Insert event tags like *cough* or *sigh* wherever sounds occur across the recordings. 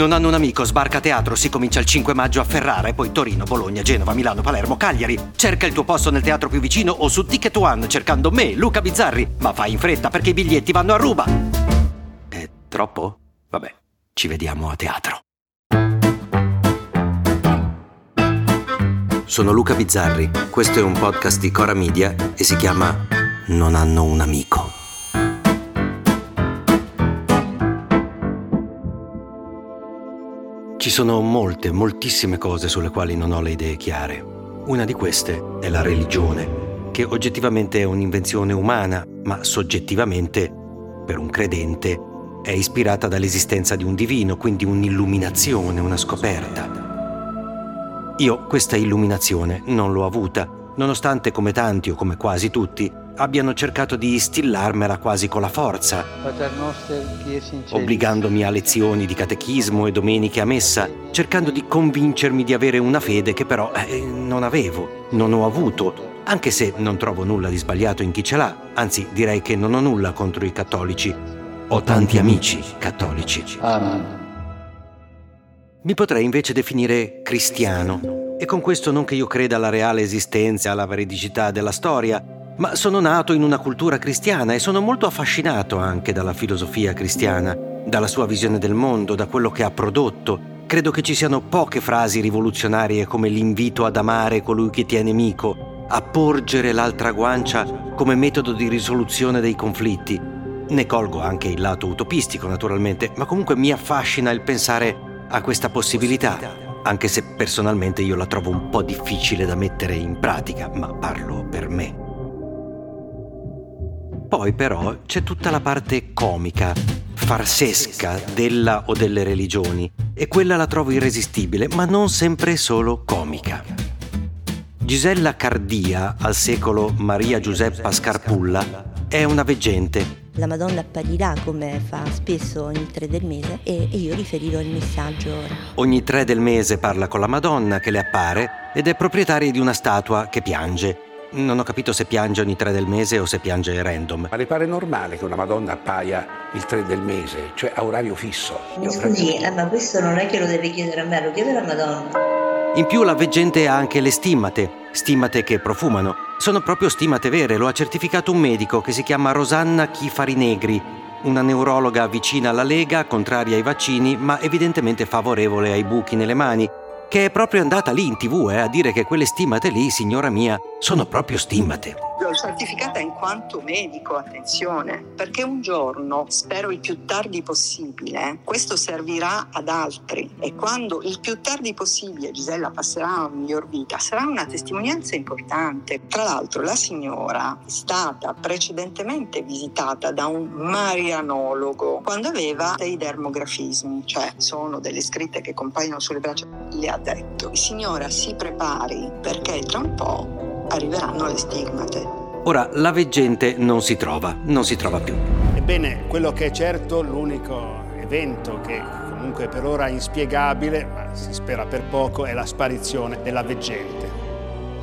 Non hanno un amico, sbarca a teatro, si comincia il 5 maggio a Ferrara e poi Torino, Bologna, Genova, Milano, Palermo, Cagliari. Cerca il tuo posto nel teatro più vicino o su Ticket One cercando me, Luca Bizzarri. Ma fai in fretta perché i biglietti vanno a ruba. È troppo? Vabbè, ci vediamo a teatro. Sono Luca Bizzarri, questo è un podcast di Cora Media e si chiama Non hanno un amico. Ci sono molte, moltissime cose sulle quali non ho le idee chiare. Una di queste è la religione, che oggettivamente è un'invenzione umana, ma soggettivamente, per un credente, è ispirata dall'esistenza di un divino, quindi un'illuminazione, una scoperta. Io questa illuminazione non l'ho avuta, nonostante come tanti o come quasi tutti abbiano cercato di instillarmela quasi con la forza, obbligandomi a lezioni di catechismo e domeniche a messa, cercando di convincermi di avere una fede che però eh, non avevo, non ho avuto, anche se non trovo nulla di sbagliato in chi ce l'ha, anzi direi che non ho nulla contro i cattolici. Ho tanti amici cattolici. Amen. Mi potrei invece definire cristiano, e con questo non che io creda alla reale esistenza, alla veridicità della storia, ma sono nato in una cultura cristiana e sono molto affascinato anche dalla filosofia cristiana, dalla sua visione del mondo, da quello che ha prodotto. Credo che ci siano poche frasi rivoluzionarie come l'invito ad amare colui che ti è nemico, a porgere l'altra guancia come metodo di risoluzione dei conflitti. Ne colgo anche il lato utopistico, naturalmente, ma comunque mi affascina il pensare a questa possibilità, anche se personalmente io la trovo un po' difficile da mettere in pratica, ma parlo per me. Poi però c'è tutta la parte comica, farsesca della o delle religioni e quella la trovo irresistibile, ma non sempre solo comica. Gisella Cardia, al secolo Maria Giuseppa Scarpulla, è una veggente. La Madonna apparirà come fa spesso ogni tre del mese e io riferirò il messaggio ora. Ogni tre del mese parla con la Madonna che le appare ed è proprietaria di una statua che piange non ho capito se piange ogni tre del mese o se piange random. Ma le pare normale che una Madonna appaia il tre del mese, cioè a orario fisso? Mi scusi, eh, ma questo non è che lo deve chiedere a me, lo chiede alla Madonna. In più la veggente ha anche le stimmate, stimmate che profumano. Sono proprio stimmate vere, lo ha certificato un medico che si chiama Rosanna Chifarinegri, una neurologa vicina alla Lega, contraria ai vaccini, ma evidentemente favorevole ai buchi nelle mani che è proprio andata lì in tv eh, a dire che quelle stimmate lì, signora mia, sono proprio stimmate. Certificata in quanto medico, attenzione, perché un giorno, spero il più tardi possibile, questo servirà ad altri e quando il più tardi possibile Gisella passerà a una miglior vita, sarà una testimonianza importante. Tra l'altro la signora è stata precedentemente visitata da un marianologo quando aveva dei dermografismi, cioè sono delle scritte che compaiono sulle braccia. Le ha detto, signora si prepari perché tra un po' arriveranno le stigmate. Ora, la veggente non si trova, non si trova più. Ebbene, quello che è certo, l'unico evento che comunque per ora è inspiegabile, ma si spera per poco, è la sparizione della veggente.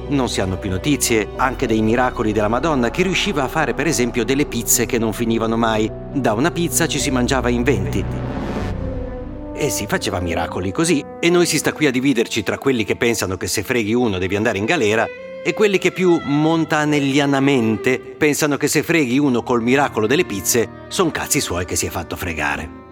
Non si hanno più notizie anche dei miracoli della Madonna che riusciva a fare per esempio delle pizze che non finivano mai. Da una pizza ci si mangiava in venti. E si faceva miracoli così. E noi si sta qui a dividerci tra quelli che pensano che se freghi uno devi andare in galera e quelli che più montanellianamente pensano che se freghi uno col miracolo delle pizze, son cazzi suoi che si è fatto fregare.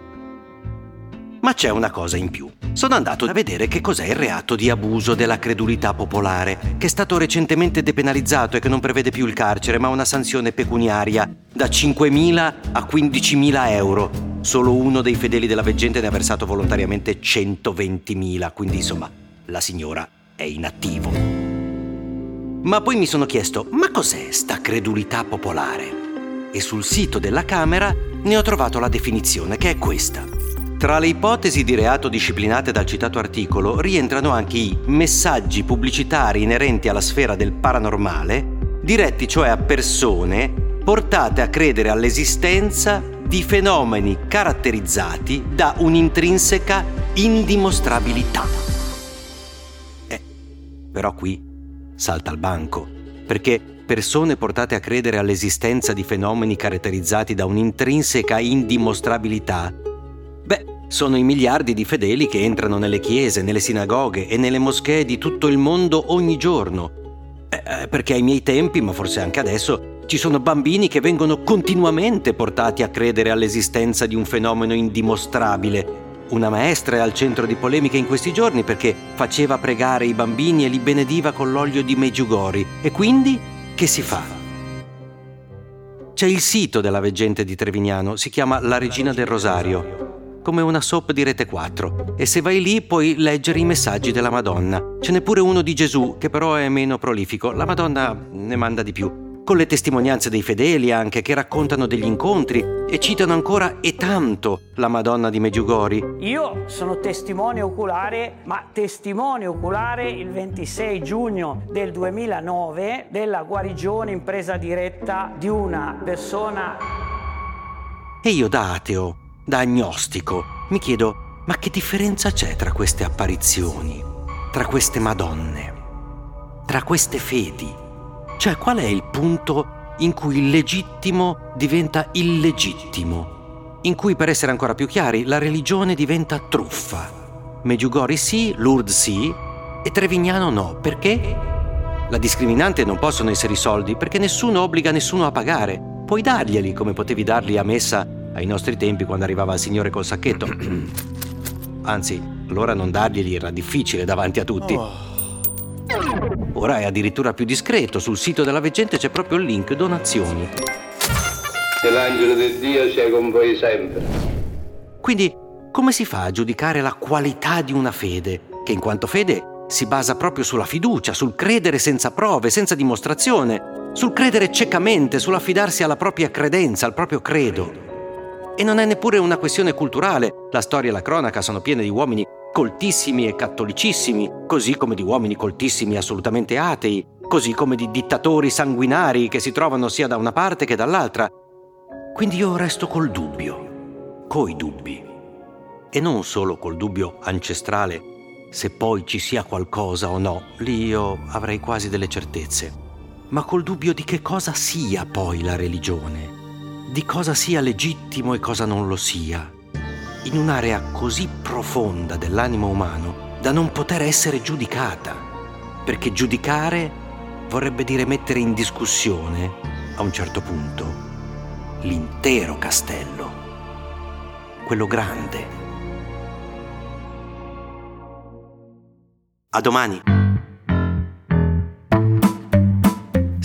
Ma c'è una cosa in più. Sono andato a vedere che cos'è il reato di abuso della credulità popolare, che è stato recentemente depenalizzato e che non prevede più il carcere, ma una sanzione pecuniaria da 5.000 a 15.000 euro. Solo uno dei fedeli della veggente ne ha versato volontariamente 120.000, quindi insomma, la signora è inattivo. Ma poi mi sono chiesto, ma cos'è sta credulità popolare? E sul sito della Camera ne ho trovato la definizione, che è questa. Tra le ipotesi di reato disciplinate dal citato articolo rientrano anche i messaggi pubblicitari inerenti alla sfera del paranormale, diretti cioè a persone portate a credere all'esistenza di fenomeni caratterizzati da un'intrinseca indimostrabilità. Eh, però qui salta al banco, perché persone portate a credere all'esistenza di fenomeni caratterizzati da un'intrinseca indimostrabilità, beh, Sono i miliardi di fedeli che entrano nelle chiese, nelle sinagoghe e nelle moschee di tutto il mondo ogni giorno. Eh, eh perché ai miei tempi, ma forse anche adesso, ci sono bambini che vengono continuamente portati a credere all'esistenza di un fenomeno indimostrabile. Una maestra è al centro di polemiche in questi giorni perché faceva pregare i bambini e li benediva con l'olio di Meggiugori. E quindi che si fa? C'è il sito della veggente di Trevignano, si chiama La Regina del Rosario come una soap di Rete 4 e se vai lì puoi leggere i messaggi della Madonna. Ce n'è pure uno di Gesù, che però è meno prolifico. La Madonna ne manda di più. Con le testimonianze dei fedeli anche, che raccontano degli incontri e citano ancora e tanto la Madonna di Meggiugori. Io sono testimone oculare, ma testimone oculare il 26 giugno del 2009 della guarigione in presa diretta di una persona. E io da ateo da agnostico, mi chiedo, ma che differenza c'è tra queste apparizioni, tra queste madonne, tra queste fedi? Cioè, qual è il punto in cui il legittimo diventa illegittimo? In cui, per essere ancora più chiari, la religione diventa truffa. Meggiugori sì, Lourdes sì, e Trevignano no. Perché? La discriminante non possono essere i soldi, perché nessuno obbliga nessuno a pagare. Puoi darglieli come potevi darli a Messa ai nostri tempi quando arrivava il signore col sacchetto. *clears throat* Anzi, allora non darglieli era difficile davanti a tutti. Oh. Ora è addirittura più discreto, sul sito della veggente c'è proprio il link donazioni. Che l'angelo del Dio sia con voi sempre. Quindi, come si fa a giudicare la qualità di una fede, che in quanto fede si basa proprio sulla fiducia, sul credere senza prove, senza dimostrazione, sul credere ciecamente, sull'affidarsi alla propria credenza, al proprio credo? E non è neppure una questione culturale. La storia e la cronaca sono piene di uomini coltissimi e cattolicissimi, così come di uomini coltissimi e assolutamente atei, così come di dittatori sanguinari che si trovano sia da una parte che dall'altra. Quindi io resto col dubbio, coi dubbi. E non solo col dubbio ancestrale, se poi ci sia qualcosa o no, lì io avrei quasi delle certezze, ma col dubbio di che cosa sia poi la religione di cosa sia legittimo e cosa non lo sia, in un'area così profonda dell'animo umano da non poter essere giudicata, perché giudicare vorrebbe dire mettere in discussione, a un certo punto, l'intero castello, quello grande. A domani.